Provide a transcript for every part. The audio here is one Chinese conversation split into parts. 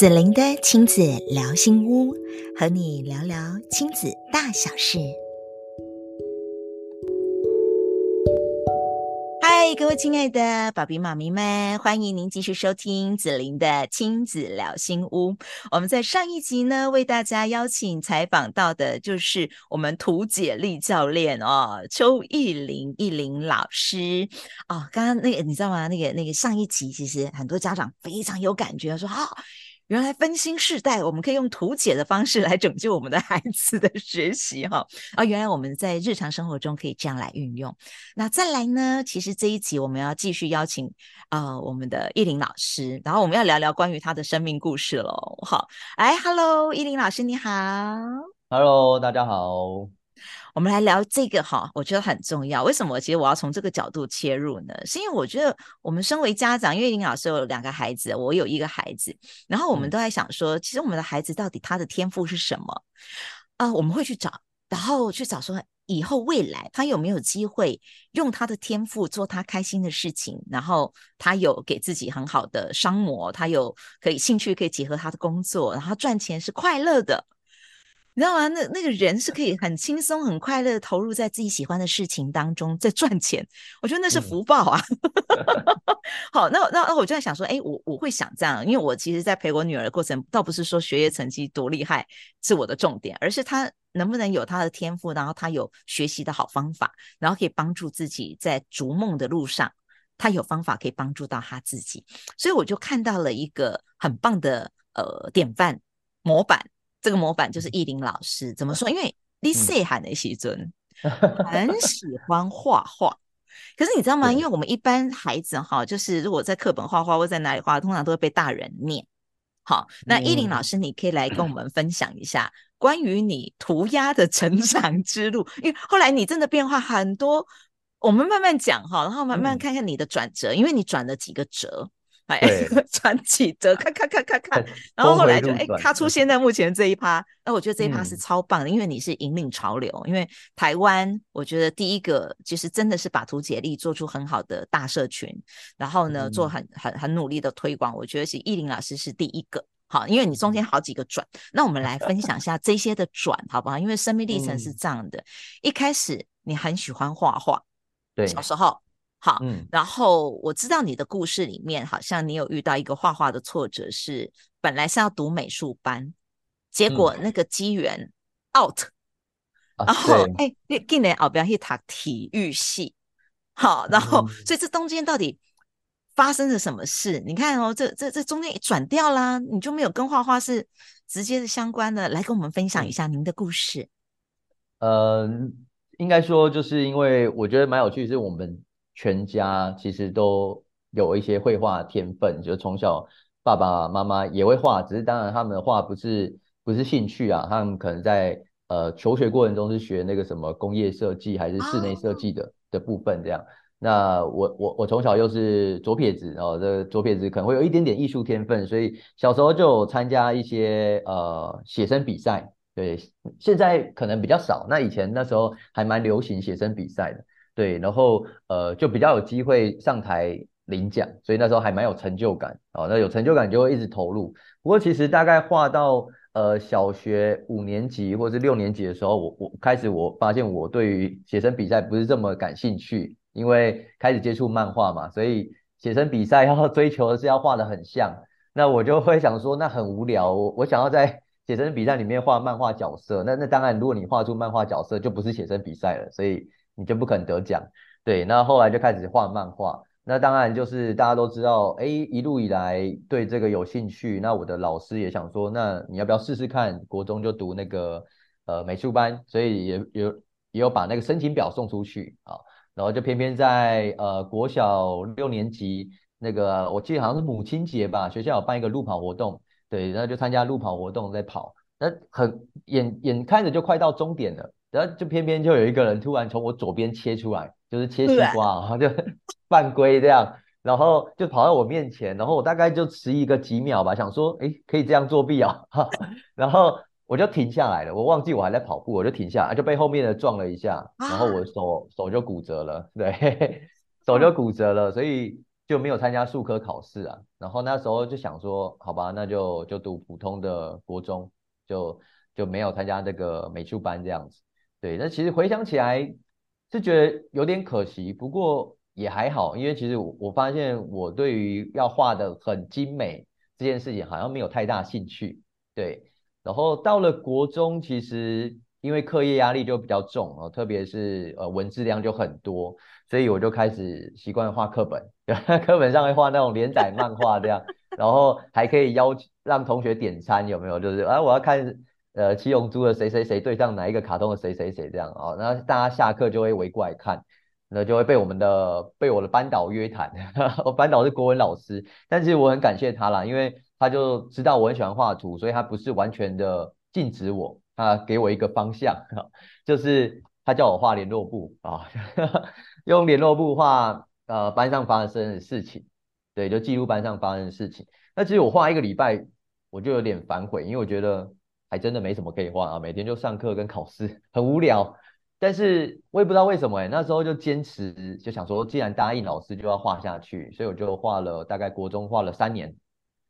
子玲的亲子聊心屋，和你聊聊亲子大小事。嗨，各位亲爱的爸比妈咪们，欢迎您继续收听子玲的亲子聊心屋。我们在上一集呢，为大家邀请采访到的就是我们图解力教练哦，邱奕伶奕伶老师哦。刚刚那个你知道吗？那个那个上一集其实很多家长非常有感觉，说好。哦原来分心世代，我们可以用图解的方式来拯救我们的孩子的学习哈啊！原来我们在日常生活中可以这样来运用。那再来呢？其实这一集我们要继续邀请呃我们的奕伶老师，然后我们要聊聊关于他的生命故事喽。好，哎，Hello，奕伶老师你好。Hello，大家好。我们来聊这个哈，我觉得很重要。为什么？其实我要从这个角度切入呢？是因为我觉得我们身为家长，因为林老师有两个孩子，我有一个孩子，然后我们都在想说，嗯、其实我们的孩子到底他的天赋是什么？啊、呃，我们会去找，然后去找说以后未来他有没有机会用他的天赋做他开心的事情，然后他有给自己很好的商模，他有可以兴趣可以结合他的工作，然后赚钱是快乐的。你知道吗？那那个人是可以很轻松、很快乐的投入在自己喜欢的事情当中，在赚钱。我觉得那是福报啊。嗯、好，那那那我就在想说，哎，我我会想这样，因为我其实，在陪我女儿的过程，倒不是说学业成绩多厉害是我的重点，而是她能不能有她的天赋，然后她有学习的好方法，然后可以帮助自己在逐梦的路上，她有方法可以帮助到她自己。所以我就看到了一个很棒的呃典范模板。这个模板就是艺林老师，怎么说？因为你细汉的时阵很喜欢画画，可是你知道吗？因为我们一般孩子哈，就是如果在课本画画或在哪里画，通常都会被大人念。好，那艺林老师，你可以来跟我们分享一下关于你涂鸦的成长之路，因为后来你真的变化很多，我们慢慢讲哈，然后慢慢看看你的转折，因为你转了几个折。哎，传奇的，看看看看看，然后后来就哎，他出现在目前这一趴，那我觉得这一趴是超棒的，嗯、因为你是引领潮流。因为台湾，我觉得第一个其实真的是把图解力做出很好的大社群，然后呢，做很很很努力的推广。我觉得是奕伶老师是第一个，好，因为你中间好几个转，那我们来分享一下这些的转，好不好？因为生命历程是这样的，嗯、一开始你很喜欢画画，对，小时候。好，嗯，然后我知道你的故事里面，好像你有遇到一个画画的挫折，是本来是要读美术班，结果那个机缘 out，、嗯、然后哎，你今年后边去读体育系，好，然后、嗯、所以这中间到底发生了什么事？你看哦，这这这中间一转掉啦，你就没有跟画画是直接的相关的，来跟我们分享一下您的故事。嗯，应该说就是因为我觉得蛮有趣，是我们。全家其实都有一些绘画天分，就从小爸爸妈妈也会画，只是当然他们的画不是不是兴趣啊，他们可能在呃求学过程中是学那个什么工业设计还是室内设计的、啊、的部分这样。那我我我从小又是左撇子，然后这左撇子可能会有一点点艺术天分，所以小时候就有参加一些呃写生比赛，对，现在可能比较少，那以前那时候还蛮流行写生比赛的。对，然后呃，就比较有机会上台领奖，所以那时候还蛮有成就感哦。那有成就感就会一直投入。不过其实大概画到呃小学五年级或者是六年级的时候，我我开始我发现我对于写生比赛不是这么感兴趣，因为开始接触漫画嘛，所以写生比赛 要追求的是要画得很像。那我就会想说，那很无聊，我我想要在 写生比赛里面画漫画角色。那那当然，如果你画出漫画角色，就不是写生比赛了，所以。你就不可能得奖，对，那后来就开始画漫画，那当然就是大家都知道，哎，一路以来对这个有兴趣，那我的老师也想说，那你要不要试试看？国中就读那个呃美术班，所以也有也有把那个申请表送出去啊，然后就偏偏在呃国小六年级那个，我记得好像是母亲节吧，学校有办一个路跑活动，对，然后就参加路跑活动在跑，那很眼眼看着就快到终点了。然后就偏偏就有一个人突然从我左边切出来，就是切西瓜，然 后就犯规这样，然后就跑到我面前，然后我大概就迟疑个几秒吧，想说，哎，可以这样作弊啊，然后我就停下来了，我忘记我还在跑步，我就停下来，就被后面的撞了一下，然后我手手就骨折了，对，手就骨折了，所以就没有参加数科考试啊。然后那时候就想说，好吧，那就就读普通的国中，就就没有参加这个美术班这样子。对，那其实回想起来是觉得有点可惜，不过也还好，因为其实我我发现我对于要画得很精美这件事情好像没有太大兴趣。对，然后到了国中，其实。因为课业压力就比较重哦，特别是呃文字量就很多，所以我就开始习惯画课本，课本上会画那种连载漫画这样，然后还可以邀让同学点餐，有没有？就是啊，我要看呃七龙珠的谁谁谁对上哪一个卡通的谁谁谁这样哦，然后大家下课就会围过来看，那就会被我们的被我的班导约谈，我班导是国文老师，但是我很感谢他啦，因为他就知道我很喜欢画图，所以他不是完全的禁止我。他给我一个方向，就是他叫我画联络簿啊，用联络簿画呃班上发生的事情，对，就记录班上发生的事情。那其实我画一个礼拜，我就有点反悔，因为我觉得还真的没什么可以画啊，每天就上课跟考试，很无聊。但是我也不知道为什么哎、欸，那时候就坚持，就想说既然答应老师就要画下去，所以我就画了大概国中画了三年，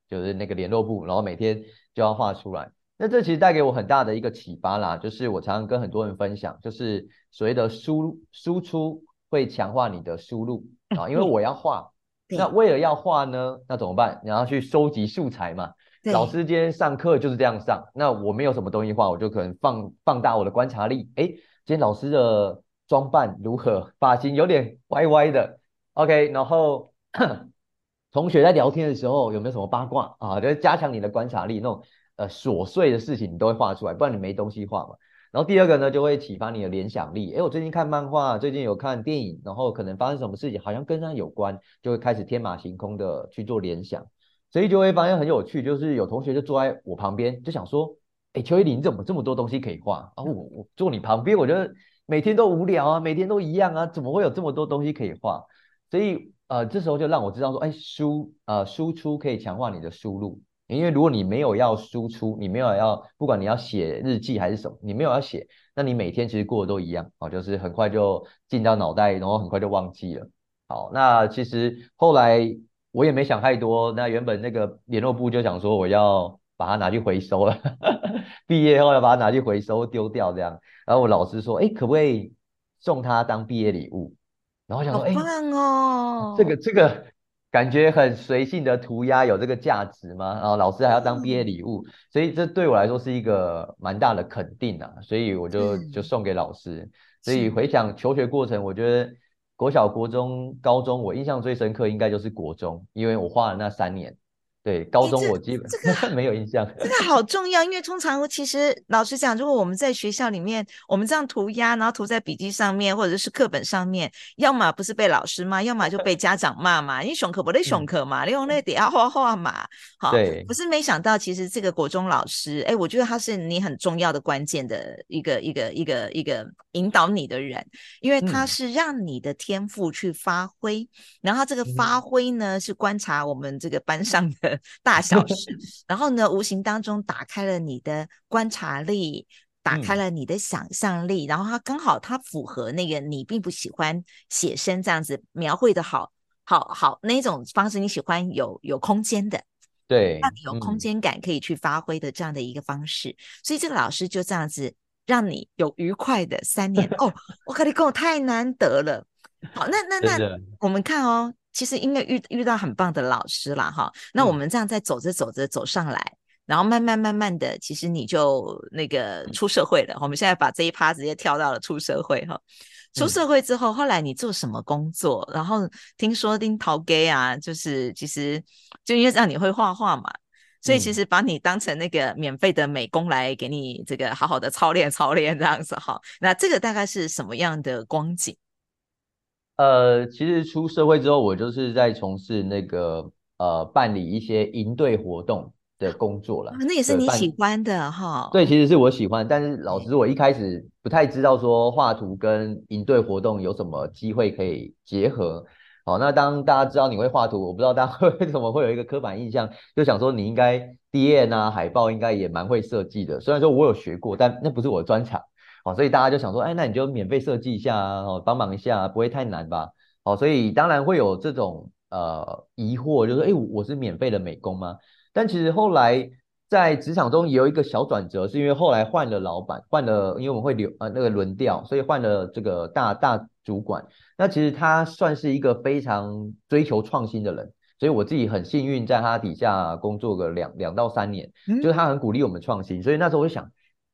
就是那个联络部，然后每天就要画出来。那这其实带给我很大的一个启发啦，就是我常常跟很多人分享，就是所谓的输输出会强化你的输入啊，因为我要画，那为了要画呢，那怎么办？你要去收集素材嘛。老师今天上课就是这样上，那我没有什么东西画，我就可能放放大我的观察力。诶，今天老师的装扮如何？发型有点歪歪的，OK，然后 同学在聊天的时候有没有什么八卦啊？就是加强你的观察力那种。呃，琐碎的事情你都会画出来，不然你没东西画嘛。然后第二个呢，就会启发你的联想力。诶，我最近看漫画，最近有看电影，然后可能发生什么事情，好像跟它有关，就会开始天马行空的去做联想。所以就会发现很有趣，就是有同学就坐在我旁边，就想说，哎，邱一林，你怎么这么多东西可以画？然后我我坐你旁边，我觉得每天都无聊啊，每天都一样啊，怎么会有这么多东西可以画？所以呃，这时候就让我知道说，哎，输呃输出可以强化你的输入。因为如果你没有要输出，你没有要，不管你要写日记还是什么，你没有要写，那你每天其实过得都一样啊，就是很快就进到脑袋，然后很快就忘记了。好，那其实后来我也没想太多，那原本那个联络部就想说我要把它拿去回收了，毕业后要把它拿去回收丢掉这样。然后我老师说，哎，可不可以送他当毕业礼物？然后我想说，哎，好棒哦，这个这个。感觉很随性的涂鸦有这个价值吗？然后老师还要当毕业礼物，所以这对我来说是一个蛮大的肯定啊，所以我就就送给老师。所以回想求学过程，我觉得国小、国中、高中，我印象最深刻应该就是国中，因为我花了那三年。对，高中我基本、欸、这个 没有印象。这个好重要，因为通常其实老实讲，如果我们在学校里面，我们这样涂鸦，然后涂在笔记上面或者是课本上面，要么不是被老师骂，要么就被家长骂嘛。你上课不得上课嘛，你用那底下画画嘛。好，对，不是没想到，其实这个国中老师，哎，我觉得他是你很重要的关键的一个一个一个一个引导你的人，因为他是让你的天赋去发挥，嗯、然后这个发挥呢、嗯、是观察我们这个班上的。大小事，然后呢，无形当中打开了你的观察力，打开了你的想象力，嗯、然后它刚好它符合那个你并不喜欢写生这样子描绘的好好好那种方式，你喜欢有有空间的，对，让你有空间感可以去发挥的这样的一个方式，嗯、所以这个老师就这样子让你有愉快的三年。哦，我跟你讲太难得了，好，那那 那我们看哦。其实因为遇遇到很棒的老师啦哈，那我们这样在走着走着走上来，嗯、然后慢慢慢慢的，其实你就那个出社会了。我们现在把这一趴直接跳到了出社会哈。出社会之后，后来你做什么工作？然后听说丁桃 gay 啊，就是其实就因为这样你会画画嘛，所以其实把你当成那个免费的美工来给你这个好好的操练操练这样子哈。那这个大概是什么样的光景？呃，其实出社会之后，我就是在从事那个呃办理一些营队活动的工作了。那也是你喜欢的哈？对，其实是我喜欢，但是老实，我一开始不太知道说画图跟营队活动有什么机会可以结合。好，那当大家知道你会画图，我不知道大家 为什么会有一个刻板印象，就想说你应该 D N 啊海报应该也蛮会设计的。虽然说我有学过，但那不是我的专长。好，所以大家就想说，哎，那你就免费设计一下啊，帮忙一下，不会太难吧？好，所以当然会有这种呃疑惑，就是哎，我是免费的美工吗？但其实后来在职场中也有一个小转折，是因为后来换了老板，换了，因为我们会留呃那个轮调，所以换了这个大大主管。那其实他算是一个非常追求创新的人，所以我自己很幸运在他底下工作个两两到三年，就是他很鼓励我们创新，所以那时候我就想。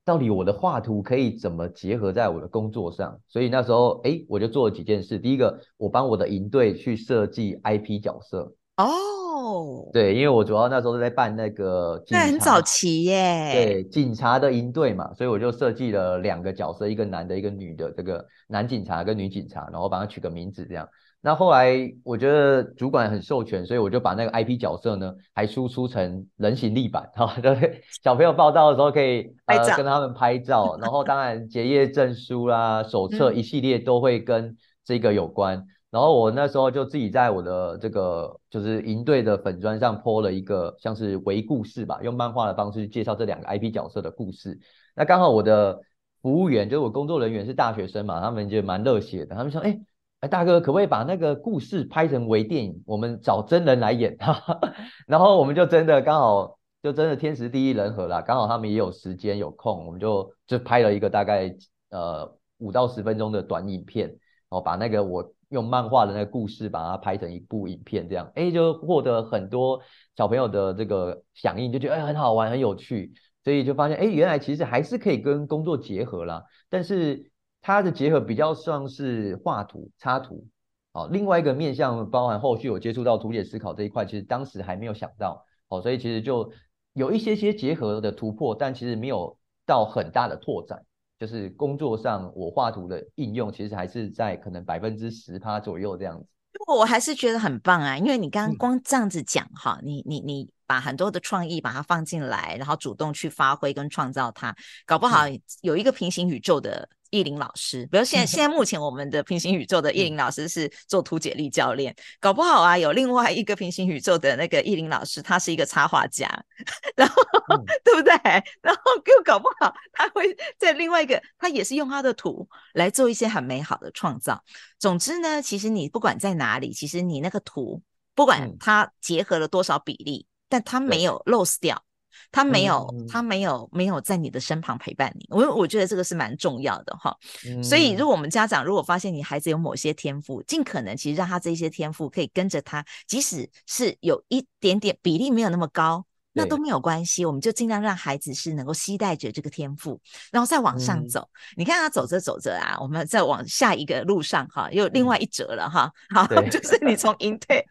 到底我的画图可以怎么结合在我的工作上？所以那时候，哎，我就做了几件事。第一个，我帮我的营队去设计 IP 角色。哦，对，因为我主要那时候是在办那个那很早期耶。对，警察的营队嘛，所以我就设计了两个角色，一个男的，一个女的，这个男警察跟女警察，然后帮他取个名字这样。那后来我觉得主管很授权，所以我就把那个 IP 角色呢，还输出成人形立板，哈，对，小朋友报到的时候可以呃跟他们拍照，然后当然结业证书啦、手册一系列都会跟这个有关。然后我那时候就自己在我的这个就是营队的粉砖上 po 了一个像是微故事吧，用漫画的方式介绍这两个 IP 角色的故事。那刚好我的服务员就是我工作人员是大学生嘛，他们就蛮热血的，他们说，哎。哎，大哥，可不可以把那个故事拍成微电影？我们找真人来演，然后我们就真的刚好就真的天时地利人和啦，刚好他们也有时间有空，我们就就拍了一个大概呃五到十分钟的短影片，然后把那个我用漫画的那个故事把它拍成一部影片，这样哎就获得很多小朋友的这个响应，就觉得哎很好玩很有趣，所以就发现哎原来其实还是可以跟工作结合啦，但是。它的结合比较像是画图、插图，好，另外一个面向包含后续有接触到图解思考这一块，其实当时还没有想到，好，所以其实就有一些些结合的突破，但其实没有到很大的拓展，就是工作上我画图的应用，其实还是在可能百分之十趴左右这样子。我还是觉得很棒啊，因为你刚刚光这样子讲哈，你你你把很多的创意把它放进来，然后主动去发挥跟创造它，搞不好有一个平行宇宙的。叶林老师，比如现在现在目前我们的平行宇宙的叶林老师是做图解力教练，搞不好啊有另外一个平行宇宙的那个叶林老师，他是一个插画家，然后、嗯、对不对？然后又搞不好他会在另外一个，他也是用他的图来做一些很美好的创造。总之呢，其实你不管在哪里，其实你那个图不管它结合了多少比例，嗯、但它没有 lose 掉。他没有，嗯、他没有，没有在你的身旁陪伴你。我我觉得这个是蛮重要的哈。嗯、所以，如果我们家长如果发现你孩子有某些天赋，尽可能其实让他这些天赋可以跟着他，即使是有一点点比例没有那么高。那都没有关系，我们就尽量让孩子是能够期待着这个天赋，然后再往上走。嗯、你看他走着走着啊，我们再往下一个路上哈，又另外一折了哈。嗯、好，就是你从 营队，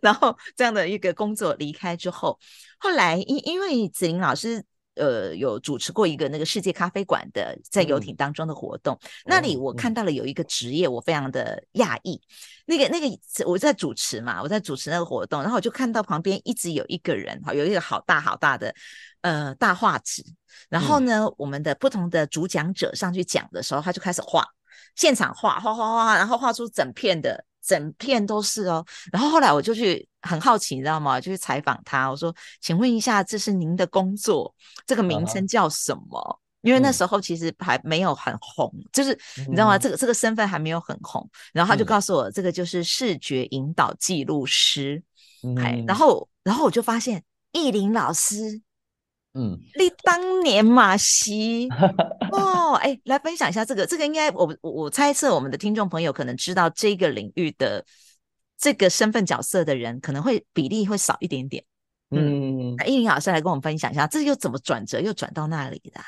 然后这样的一个工作离开之后，后来因因为子玲老师。呃，有主持过一个那个世界咖啡馆的在游艇当中的活动，嗯、那里我看到了有一个职业，我非常的讶异。那个那个我在主持嘛，我在主持那个活动，然后我就看到旁边一直有一个人，哈，有一个好大好大的呃大画纸，然后呢，嗯、我们的不同的主讲者上去讲的时候，他就开始画，现场画画画画，然后画出整片的。整片都是哦，然后后来我就去很好奇，你知道吗？就去采访他，我说：“请问一下，这是您的工作，这个名称叫什么？” uh huh. 因为那时候其实还没有很红，嗯、就是你知道吗？这个这个身份还没有很红。然后他就告诉我，这个就是视觉引导记录师。哎、嗯，然后然后我就发现叶玲老师。嗯，你当年马西哦，哎、欸，来分享一下这个，这个应该我我猜测我们的听众朋友可能知道这个领域的这个身份角色的人可能会比例会少一点点。嗯，那依林老师来跟我们分享一下，这又怎么转折又转到那里的？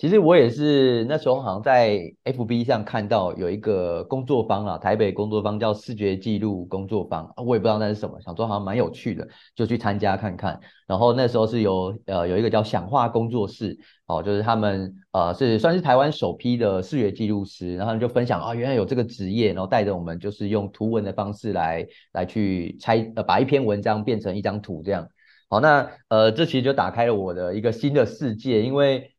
其实我也是那时候好像在 FB 上看到有一个工作坊啊，台北工作坊叫视觉记录工作坊，我也不知道那是什么，想说好像蛮有趣的，就去参加看看。然后那时候是有呃有一个叫想画工作室，哦，就是他们呃是算是台湾首批的视觉记录师，然后他们就分享啊，原来有这个职业，然后带着我们就是用图文的方式来来去拆呃把一篇文章变成一张图这样。好，那呃这其实就打开了我的一个新的世界，因为。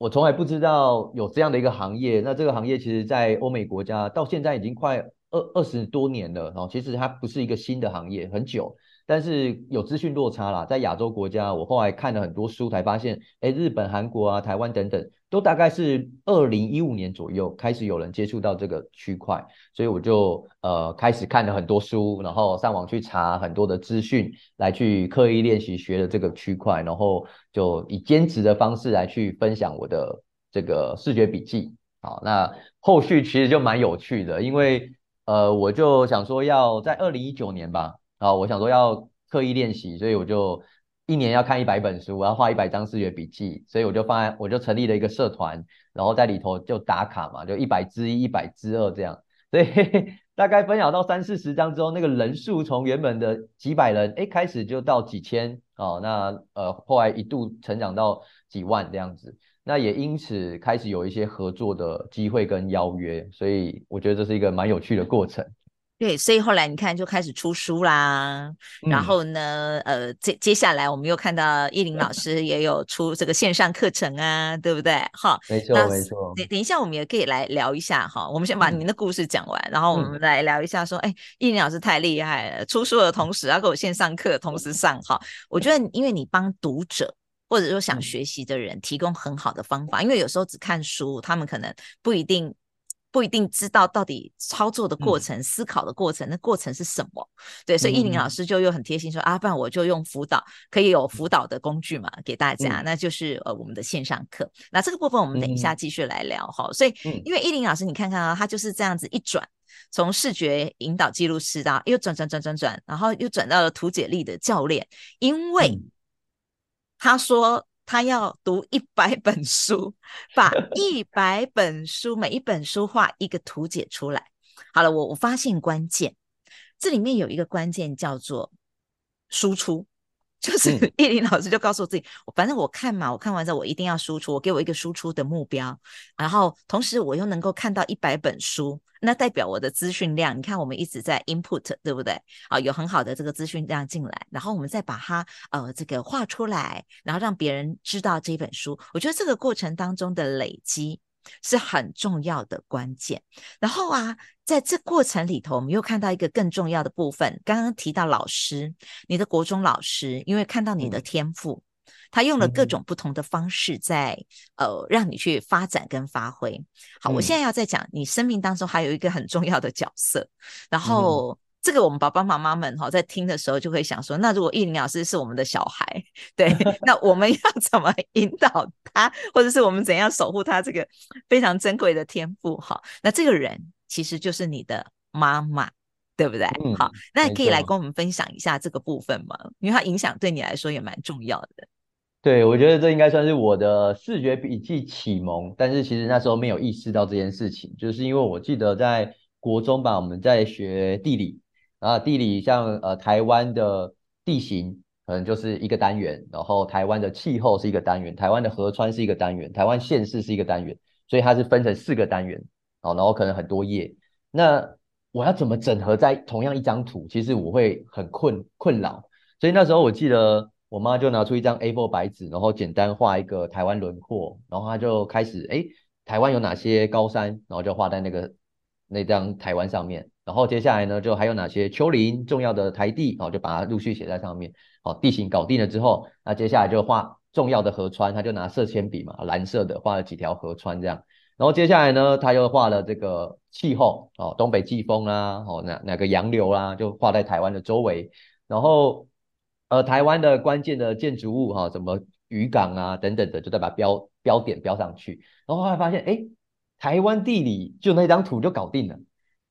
我从来不知道有这样的一个行业，那这个行业其实，在欧美国家到现在已经快二二十多年了，哦，其实它不是一个新的行业，很久。但是有资讯落差啦，在亚洲国家，我后来看了很多书，才发现，哎，日本、韩国啊、台湾等等，都大概是二零一五年左右开始有人接触到这个区块，所以我就呃开始看了很多书，然后上网去查很多的资讯，来去刻意练习学的这个区块，然后就以兼职的方式来去分享我的这个视觉笔记。好，那后续其实就蛮有趣的，因为呃我就想说要在二零一九年吧。啊，我想说要刻意练习，所以我就一年要看一百本书，我要画一百张视觉笔记，所以我就放，我就成立了一个社团，然后在里头就打卡嘛，就一百之一、一百之二这样，所以大概分享到三四十张之后，那个人数从原本的几百人，哎，开始就到几千，哦，那呃后来一度成长到几万这样子，那也因此开始有一些合作的机会跟邀约，所以我觉得这是一个蛮有趣的过程。对，所以后来你看就开始出书啦，嗯、然后呢，呃，接接下来我们又看到奕霖老 师也有出这个线上课程啊，对不对？哈，没错没错。等等一下，我们也可以来聊一下哈。我们先把您的故事讲完，嗯、然后我们来聊一下说，哎，奕霖老师太厉害了，出书的同时要给我线上课同时上哈。我觉得因为你帮读者或者说想学习的人提供很好的方法，因为有时候只看书，他们可能不一定。不一定知道到底操作的过程、嗯、思考的过程，那过程是什么？对，所以依霖老师就又很贴心说、嗯、啊，不然我就用辅导，可以有辅导的工具嘛，给大家，嗯、那就是呃我们的线上课。那这个部分我们等一下继续来聊哈。嗯、所以因为依霖老师，你看看啊，他就是这样子一转，从视觉引导记录师到又转转转转转，然后又转到了图解力的教练，因为他说。他要读一百本书，把 一百本书每一本书画一个图解出来。好了，我我发现关键，这里面有一个关键叫做输出。就是 叶林老师就告诉我自己，嗯、反正我看嘛，我看完之后我一定要输出，我给我一个输出的目标，然后同时我又能够看到一百本书，那代表我的资讯量。你看我们一直在 input，对不对？啊，有很好的这个资讯量进来，然后我们再把它呃这个画出来，然后让别人知道这本书。我觉得这个过程当中的累积。是很重要的关键。然后啊，在这过程里头，我们又看到一个更重要的部分。刚刚提到老师，你的国中老师，因为看到你的天赋，嗯、他用了各种不同的方式在、嗯、呃让你去发展跟发挥。好，嗯、我现在要再讲，你生命当中还有一个很重要的角色，然后。嗯这个我们爸爸妈妈们哈在听的时候就会想说，那如果艺林老师是我们的小孩，对，那我们要怎么引导他，或者是我们怎样守护他这个非常珍贵的天赋？哈，那这个人其实就是你的妈妈，对不对？嗯、好，那你可以来跟我们分享一下这个部分吗？因为它影响对你来说也蛮重要的。对，我觉得这应该算是我的视觉笔记启蒙，但是其实那时候没有意识到这件事情，就是因为我记得在国中吧，我们在学地理。啊，地理像呃台湾的地形可能就是一个单元，然后台湾的气候是一个单元，台湾的河川是一个单元，台湾县市是一个单元，所以它是分成四个单元，好，然后可能很多页。那我要怎么整合在同样一张图？其实我会很困困扰，所以那时候我记得我妈就拿出一张 A4 白纸，然后简单画一个台湾轮廓，然后她就开始哎，台湾有哪些高山，然后就画在那个那张台湾上面。然后接下来呢，就还有哪些丘陵重要的台地，哦就把它陆续写在上面。好，地形搞定了之后，那接下来就画重要的河川，他就拿色铅笔嘛，蓝色的画了几条河川这样。然后接下来呢，他又画了这个气候，哦，东北季风啊，哦，哪哪个洋流啦，就画在台湾的周围。然后呃，台湾的关键的建筑物哈，什么渔港啊等等的，就再把标标点标上去。然后后来发现，哎，台湾地理就那张图就搞定了。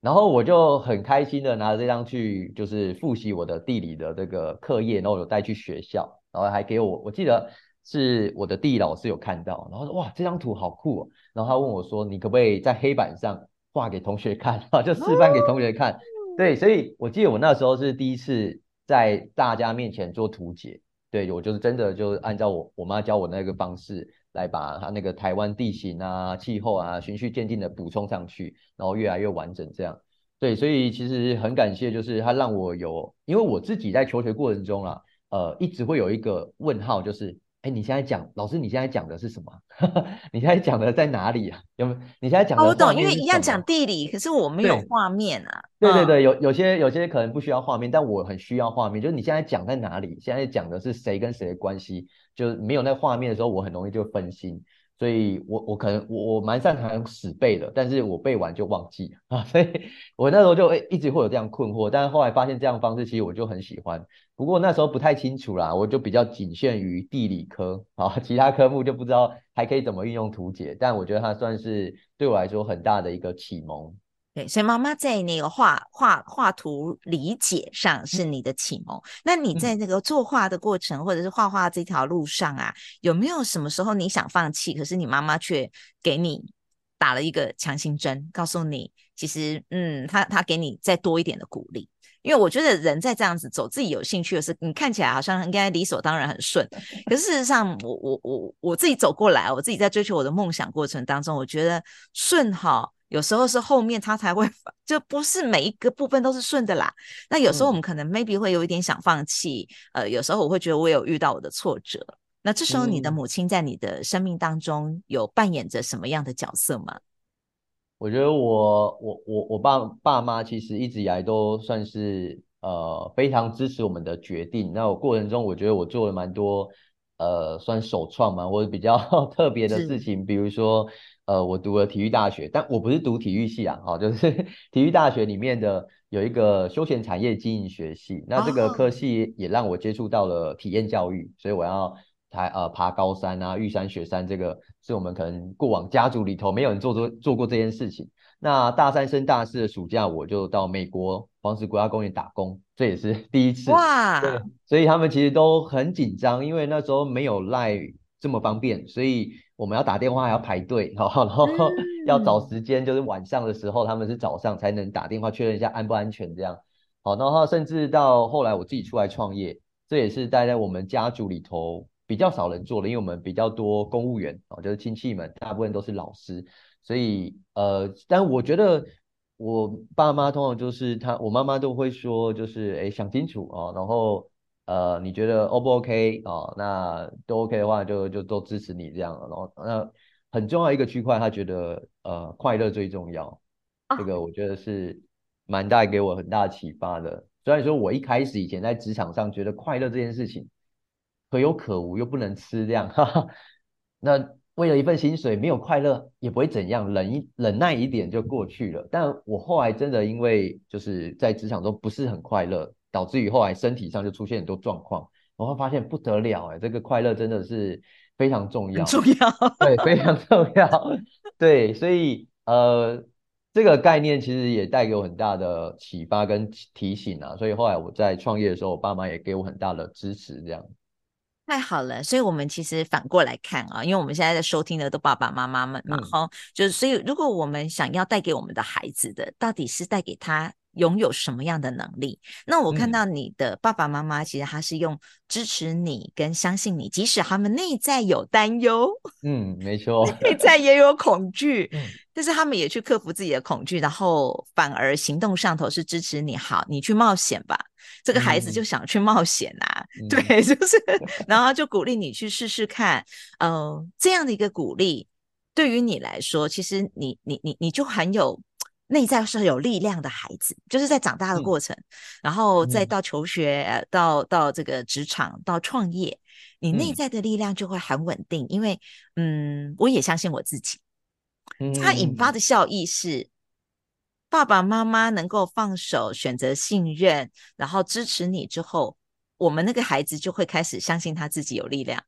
然后我就很开心的拿着这张去，就是复习我的地理的这个课业，然后有带去学校，然后还给我，我记得是我的地理老师有看到，然后说哇，这张图好酷哦，然后他问我说，你可不可以在黑板上画给同学看，就示范给同学看。对，所以我记得我那时候是第一次在大家面前做图解，对，我就是真的就是按照我我妈教我那个方式。来把它那个台湾地形啊、气候啊循序渐进的补充上去，然后越来越完整这样。对，所以其实很感谢，就是他让我有，因为我自己在求学过程中啊，呃，一直会有一个问号，就是哎，你现在讲，老师，你现在讲的是什么？你现在讲的在哪里啊？有没有？你现在讲的、哦、我懂，因为一样讲地理，可是我没有画面啊。对对对，有有些有些可能不需要画面，但我很需要画面。就是你现在讲在哪里？现在讲的是谁跟谁的关系？就是没有那画面的时候，我很容易就分心。所以我我可能我我蛮擅长死背的，但是我背完就忘记啊，所以我那时候就一直会有这样困惑，但是后来发现这样方式其实我就很喜欢，不过那时候不太清楚啦，我就比较仅限于地理科啊，其他科目就不知道还可以怎么运用图解，但我觉得它算是对我来说很大的一个启蒙。对，所以妈妈在那个画画画图理解上是你的启蒙。嗯、那你在那个作画的过程，或者是画画这条路上啊，有没有什么时候你想放弃，可是你妈妈却给你打了一个强心针，告诉你其实，嗯，他他给你再多一点的鼓励？因为我觉得人在这样子走自己有兴趣的事，你看起来好像应该理所当然很顺，可是事实上我，我我我我自己走过来，我自己在追求我的梦想过程当中，我觉得顺哈。有时候是后面他才会，就不是每一个部分都是顺的啦。那有时候我们可能 maybe 会有一点想放弃，嗯、呃，有时候我会觉得我有遇到我的挫折。那这时候你的母亲在你的生命当中有扮演着什么样的角色吗？我觉得我我我我爸爸妈其实一直以来都算是呃非常支持我们的决定。那我过程中我觉得我做了蛮多呃算首创嘛，或者比较 特别的事情，比如说。呃，我读了体育大学，但我不是读体育系啊，哦，就是 体育大学里面的有一个休闲产业经营学系，那这个科系也让我接触到了体验教育，所以我要抬呃爬高山啊，玉山雪山，这个是我们可能过往家族里头没有人做做做过这件事情。那大三升大四的暑假，我就到美国黄石国家公园打工，这也是 第一次。哇，对，所以他们其实都很紧张，因为那时候没有 LINE 这么方便，所以。我们要打电话还要排队，然后要找时间，就是晚上的时候，他们是早上才能打电话确认一下安不安全这样。好，然后甚至到后来我自己出来创业，这也是待在我们家族里头比较少人做的，因为我们比较多公务员啊，就是亲戚们大部分都是老师，所以呃，但我觉得我爸妈通常就是他，我妈妈都会说就是哎想清楚啊，然后。呃，你觉得 O 不 OK 哦？那都 OK 的话就，就就都支持你这样。然后，那很重要一个区块，他觉得呃快乐最重要。啊、这个我觉得是蛮带给我很大启发的。虽然说我一开始以前在职场上觉得快乐这件事情可有可无，又不能吃这样。哈哈，那为了一份薪水没有快乐也不会怎样，忍一忍耐一点就过去了。但我后来真的因为就是在职场中不是很快乐。导致于后来身体上就出现很多状况，我会发现不得了哎，这个快乐真的是非常重要，重要，对，非常重要，对，所以呃，这个概念其实也带给我很大的启发跟提醒啊，所以后来我在创业的时候，我爸妈也给我很大的支持，这样。太好了，所以我们其实反过来看啊，因为我们现在在收听的都爸爸妈妈们嘛，哈、嗯，就是所以如果我们想要带给我们的孩子的，到底是带给他。拥有什么样的能力？那我看到你的爸爸妈妈，其实他是用支持你跟相信你，即使他们内在有担忧，嗯，没错，内在也有恐惧，嗯，但是他们也去克服自己的恐惧，然后反而行动上头是支持你，好，你去冒险吧。这个孩子就想去冒险啊，嗯、对，就是，然后就鼓励你去试试看，嗯、呃，这样的一个鼓励，对于你来说，其实你你你你就很有。内在是有力量的孩子，就是在长大的过程，嗯、然后再到求学，嗯、到到这个职场，到创业，你内在的力量就会很稳定。嗯、因为，嗯，我也相信我自己，它引发的效益是，嗯、爸爸妈妈能够放手，选择信任，然后支持你之后，我们那个孩子就会开始相信他自己有力量。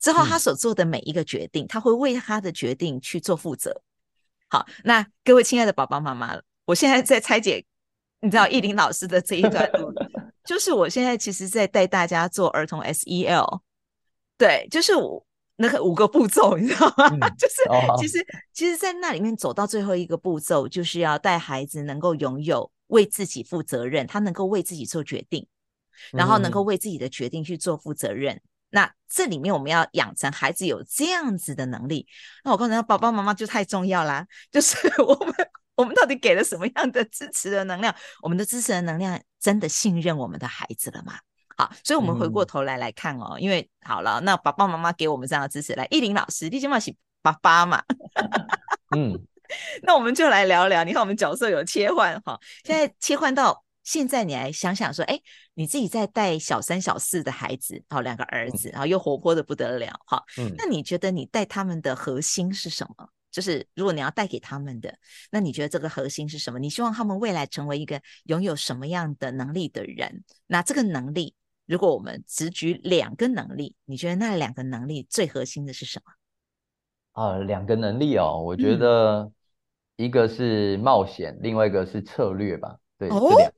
之后，他所做的每一个决定，嗯、他会为他的决定去做负责。好，那各位亲爱的爸爸妈妈，我现在在拆解，你知道懿玲老师的这一段路，就是我现在其实在带大家做儿童 SEL，对，就是我那个五个步骤，你知道吗？嗯、就是其实其实，在那里面走到最后一个步骤，就是要带孩子能够拥有为自己负责任，他能够为自己做决定，然后能够为自己的决定去做负责任。嗯那这里面我们要养成孩子有这样子的能力，那我刚才说爸爸妈妈就太重要啦，就是 我们我们到底给了什么样的支持的能量？我们的支持的能量真的信任我们的孩子了吗？好，所以我们回过头来来看哦，嗯、因为好了，那爸爸妈妈给我们这样的支持，来，依林老师，你起码是爸爸嘛，嗯，那我们就来聊聊，你看我们角色有切换哈，现在切换到现在，你来想想说，哎，你自己在带小三小四的孩子，好，两个儿子，然后又活泼的不得了，哈，嗯，那你觉得你带他们的核心是什么？就是如果你要带给他们的，那你觉得这个核心是什么？你希望他们未来成为一个拥有什么样的能力的人？那这个能力，如果我们只举两个能力，你觉得那两个能力最核心的是什么？啊，两个能力哦，我觉得一个是冒险，嗯、另外一个是策略吧。对，哦、这两个，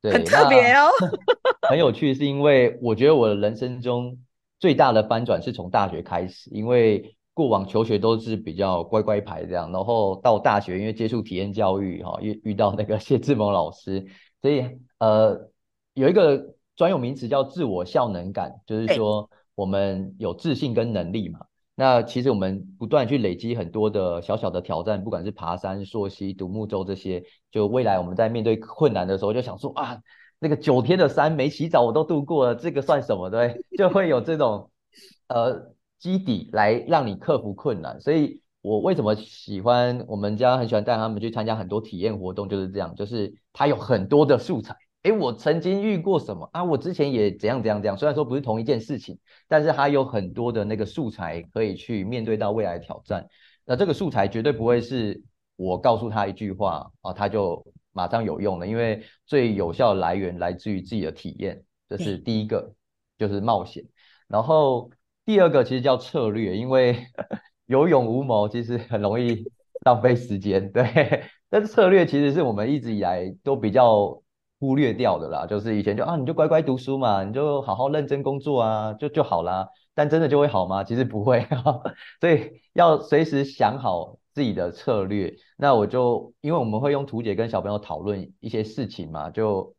对，很特别哦，很有趣，是因为我觉得我的人生中最大的翻转是从大学开始，因为。过往求学都是比较乖乖牌这样，然后到大学因为接触体验教育哈，遇遇到那个谢志蒙老师，所以呃有一个专有名词叫自我效能感，就是说我们有自信跟能力嘛。那其实我们不断去累积很多的小小的挑战，不管是爬山、溯溪、独木舟这些，就未来我们在面对困难的时候，就想说啊，那个九天的山没洗澡我都度过了，这个算什么？对，就会有这种呃。基底来让你克服困难，所以我为什么喜欢我们家很喜欢带他们去参加很多体验活动，就是这样，就是他有很多的素材。诶，我曾经遇过什么啊？我之前也怎样怎样怎样。虽然说不是同一件事情，但是它有很多的那个素材可以去面对到未来的挑战。那这个素材绝对不会是我告诉他一句话啊，他就马上有用了，因为最有效的来源来自于自己的体验，这是第一个，就是冒险，然后。第二个其实叫策略，因为 有勇无谋，其实很容易浪费时间。对，但是策略其实是我们一直以来都比较忽略掉的啦。就是以前就啊，你就乖乖读书嘛，你就好好认真工作啊，就就好啦。但真的就会好吗？其实不会，所以要随时想好自己的策略。那我就因为我们会用图解跟小朋友讨论一些事情嘛，就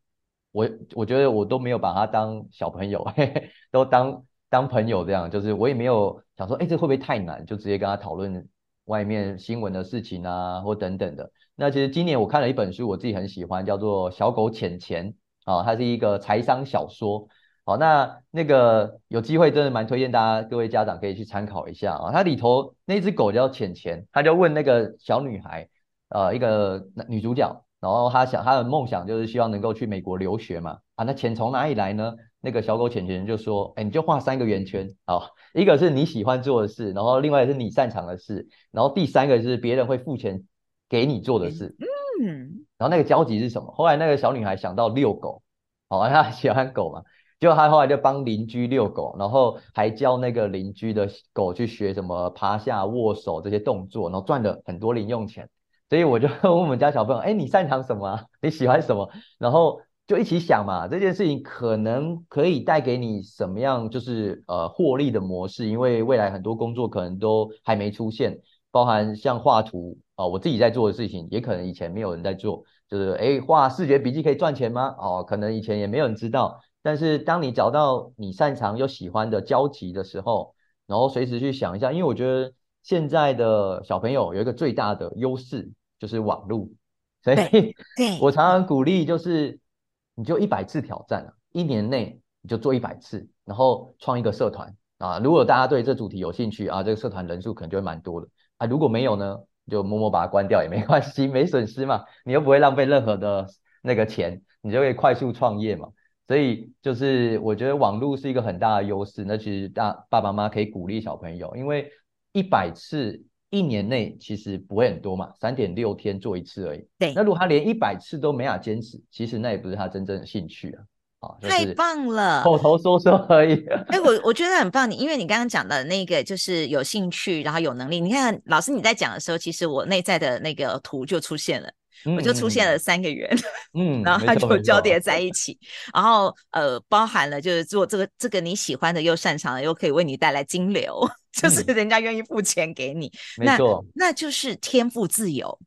我我觉得我都没有把他当小朋友，嘿 嘿都当。当朋友这样，就是我也没有想说，哎，这会不会太难？就直接跟他讨论外面新闻的事情啊，或等等的。那其实今年我看了一本书，我自己很喜欢，叫做《小狗钱钱》啊，它是一个财商小说。好，那那个有机会真的蛮推荐大家各位家长可以去参考一下啊。它里头那只狗叫钱钱，他就问那个小女孩，呃，一个女主角，然后她想她的梦想就是希望能够去美国留学嘛。啊，那钱从哪里来呢？那个小狗钱钱就说：“哎，你就画三个圆圈，好，一个是你喜欢做的事，然后另外是你擅长的事，然后第三个是别人会付钱给你做的事。嗯，然后那个交集是什么？后来那个小女孩想到遛狗，好，她喜欢狗嘛，结果她后来就帮邻居遛狗，然后还教那个邻居的狗去学什么趴下、握手这些动作，然后赚了很多零用钱。所以我就 问我们家小朋友：哎，你擅长什么啊？你喜欢什么？然后。”就一起想嘛，这件事情可能可以带给你什么样，就是呃获利的模式，因为未来很多工作可能都还没出现，包含像画图啊、呃，我自己在做的事情，也可能以前没有人在做，就是诶画视觉笔记可以赚钱吗？哦，可能以前也没有人知道，但是当你找到你擅长又喜欢的交集的时候，然后随时去想一下，因为我觉得现在的小朋友有一个最大的优势就是网络，所以我常常鼓励就是。你就一百次挑战啊，一年内你就做一百次，然后创一个社团啊。如果大家对这主题有兴趣啊，这个社团人数可能就会蛮多的啊。如果没有呢，就默默把它关掉也没关系，没损失嘛，你又不会浪费任何的那个钱，你就可以快速创业嘛。所以就是我觉得网络是一个很大的优势，那其实大爸爸妈妈可以鼓励小朋友，因为一百次。一年内其实不会很多嘛，三点六天做一次而已。对，那如果他连一百次都没法坚持，其实那也不是他真正的兴趣啊。啊，太棒了，口头说说而已。哎、欸，我我觉得很棒，你因为你刚刚讲的那个就是有兴趣，然后有能力。你看老师你在讲的时候，其实我内在的那个图就出现了。我就出现了三个圆，嗯，然后它就交叠在一起，然后呃，包含了就是做这个这个你喜欢的又擅长的又可以为你带来金流，嗯、就是人家愿意付钱给你，没错，那那就是天赋自由。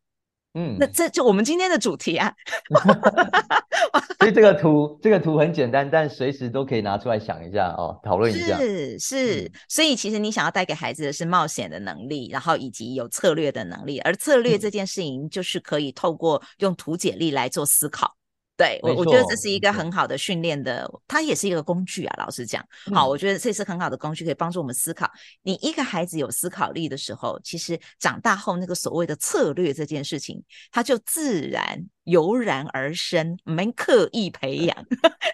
嗯，那这就我们今天的主题啊。所以这个图，这个图很简单，但随时都可以拿出来想一下哦，讨论一下。是是，所以其实你想要带给孩子的是冒险的能力，然后以及有策略的能力，而策略这件事情就是可以透过用图解力来做思考。对我，我觉得这是一个很好的训练的，它也是一个工具啊。老实讲，好，我觉得这是很好的工具，可以帮助我们思考。你一个孩子有思考力的时候，其实长大后那个所谓的策略这件事情，它就自然油然而生，没刻意培养，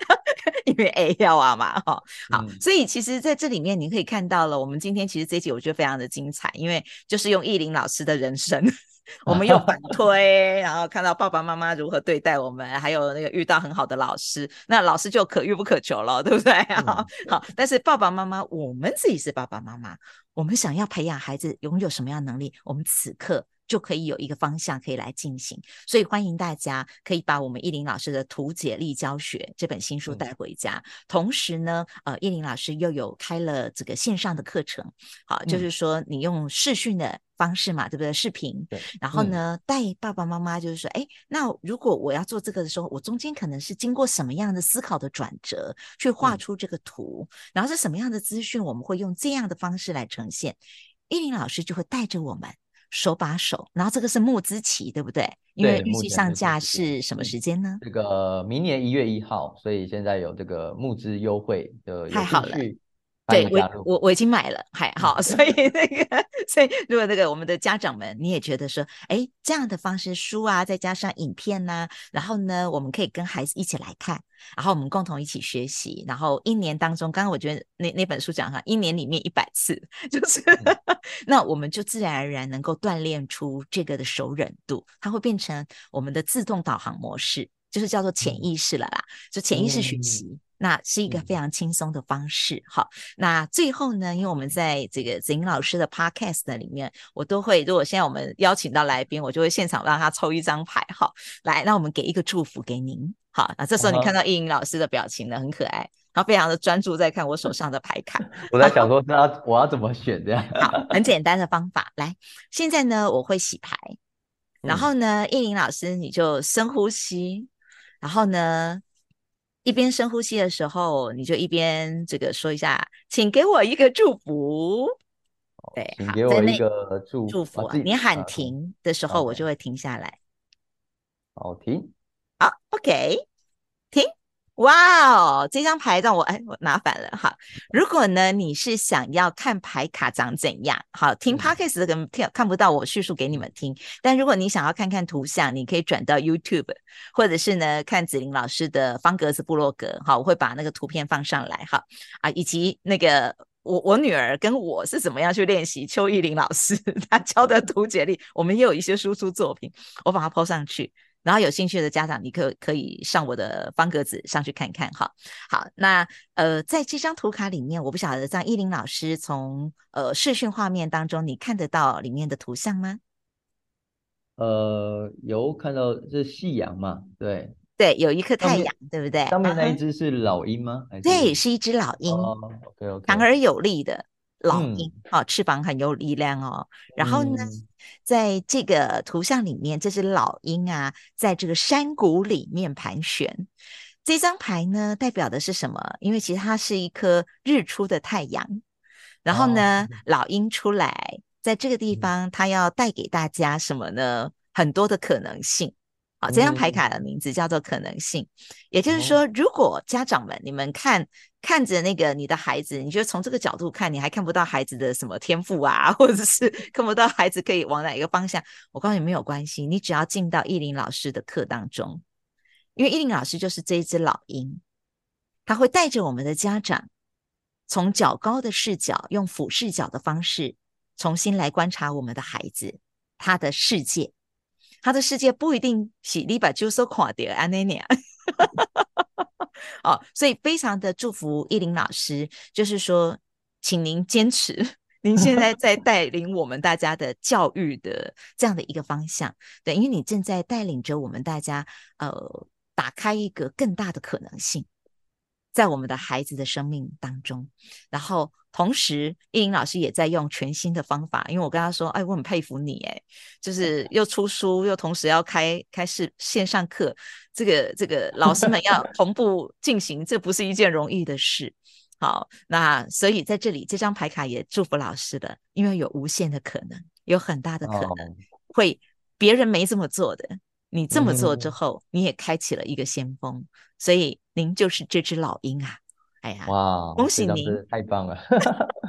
因为 A 要啊嘛，哈，好，所以其实在这里面你可以看到了，我们今天其实这一集我觉得非常的精彩，因为就是用意林老师的人生。我们又反 推，然后看到爸爸妈妈如何对待我们，还有那个遇到很好的老师，那老师就可遇不可求了，对不对？嗯、好，好，但是爸爸妈妈，我们自己是爸爸妈妈，我们想要培养孩子拥有什么样的能力，我们此刻。就可以有一个方向可以来进行，所以欢迎大家可以把我们依林老师的图解力教学这本新书带回家。嗯、同时呢，呃，依林老师又有开了这个线上的课程，好，嗯、就是说你用视讯的方式嘛，对不对？视频，对。然后呢，嗯、带爸爸妈妈就是说，哎，那如果我要做这个的时候，我中间可能是经过什么样的思考的转折，去画出这个图，嗯、然后是什么样的资讯，我们会用这样的方式来呈现。依林老师就会带着我们。手把手，然后这个是募资期，对不对？因为预计上架是什么时间呢？这个明年一月一号，所以现在有这个募资优惠的，太好了。对我我我已经买了，还好，所以那个，所以如果那个我们的家长们，你也觉得说，哎，这样的方式书啊，再加上影片呐、啊，然后呢，我们可以跟孩子一起来看，然后我们共同一起学习，然后一年当中，刚刚我觉得那那本书讲哈，一年里面一百次，就是、嗯、那我们就自然而然能够锻炼出这个的熟忍度，它会变成我们的自动导航模式，就是叫做潜意识了啦，就潜意识学习。嗯那是一个非常轻松的方式，嗯、好。那最后呢，因为我们在这个子英老师的 podcast 里面，我都会，如果现在我们邀请到来宾，我就会现场让他抽一张牌，好，来，那我们给一个祝福给您，好。那这时候你看到亿玲老师的表情呢，很可爱，他非常的专注在看我手上的牌卡。我在想说，那我要怎么选这样？好，很简单的方法，来，现在呢，我会洗牌，然后呢，亿玲、嗯、老师你就深呼吸，然后呢。一边深呼吸的时候，你就一边这个说一下，请给我一个祝福。对，请给我一个祝祝福。你喊停的时候，我就会停下来。好，停。好，OK，停。哇哦，这张牌让我哎，我拿反了哈。如果呢，你是想要看牌卡长怎样，好，听 Podcast 的可能听看不到我叙述给你们听。但如果你想要看看图像，你可以转到 YouTube，或者是呢看子玲老师的方格子部落格，好，我会把那个图片放上来哈啊，以及那个我我女儿跟我是怎么样去练习邱玉玲老师 她教的图解力，我们也有一些输出作品，我把它 po 上去。然后有兴趣的家长，你可可以上我的方格子上去看看哈。好，那呃，在这张图卡里面，我不晓得张依林老师从呃视讯画面当中，你看得到里面的图像吗？呃，有看到是夕阳嘛？对对，有一颗太阳，面对不对？上面那一只是老鹰吗？啊、对，是一只老鹰。哦、OK OK，强而有力的。老鹰，好、嗯哦，翅膀很有力量哦。然后呢，嗯、在这个图像里面，这只老鹰啊，在这个山谷里面盘旋。这张牌呢，代表的是什么？因为其实它是一颗日出的太阳。然后呢，哦、老鹰出来，在这个地方，它要带给大家什么呢？很多的可能性。好、哦，这张牌卡的名字叫做可能性。也就是说，如果家长们你们看。看着那个你的孩子，你觉得从这个角度看，你还看不到孩子的什么天赋啊，或者是看不到孩子可以往哪一个方向？我告诉你没有关系，你只要进到依林老师的课当中，因为依林老师就是这一只老鹰，他会带着我们的家长，从较高的视角，用俯视角的方式，重新来观察我们的孩子，他的世界，他的世界不一定是你把就说垮掉安那样。哦，所以非常的祝福依琳老师，就是说，请您坚持您现在在带领我们大家的教育的这样的一个方向，对，因为你正在带领着我们大家，呃，打开一个更大的可能性，在我们的孩子的生命当中，然后。同时，叶颖老师也在用全新的方法，因为我跟他说：“哎，我很佩服你，哎，就是又出书，又同时要开开视线上课，这个这个老师们 要同步进行，这不是一件容易的事。”好，那所以在这里，这张牌卡也祝福老师的，因为有无限的可能，有很大的可能会别人没这么做的，你这么做之后，嗯、你也开启了一个先锋，所以您就是这只老鹰啊！哎呀，哇，恭喜您，太棒了！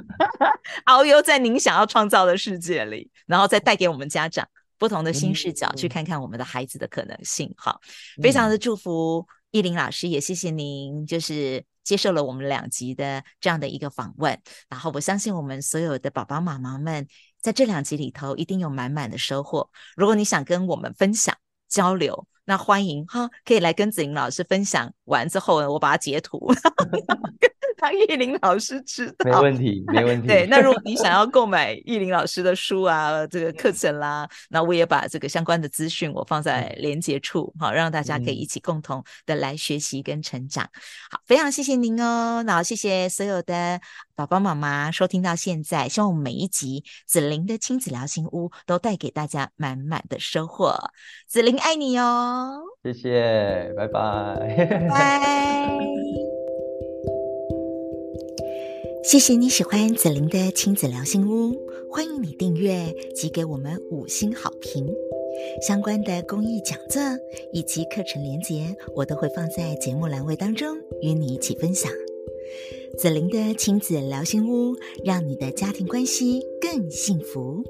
遨游在您想要创造的世界里，然后再带给我们家长不同的新视角，嗯、去看看我们的孩子的可能性。好，非常的祝福依林老师，也谢谢您，就是接受了我们两集的这样的一个访问。然后我相信我们所有的宝宝妈妈们在这两集里头一定有满满的收获。如果你想跟我们分享交流，那欢迎哈，可以来跟子莹老师分享完之后呢，我把它截图。让玉林老师知道，没问题，没问题。对，那如果你想 要购买玉林老师的书啊，这个课程啦，那我也把这个相关的资讯我放在连接处，好，让大家可以一起共同的来学习跟成长。好，非常谢谢您哦，那谢谢所有的爸爸妈妈收听到现在，希望我们每一集子玲的亲子聊心屋都带给大家满满的收获。子玲爱你哦，谢谢，拜拜，拜拜。谢谢你喜欢紫琳的亲子聊心屋，欢迎你订阅及给我们五星好评。相关的公益讲座以及课程连结，我都会放在节目栏位当中与你一起分享。紫琳的亲子聊心屋，让你的家庭关系更幸福。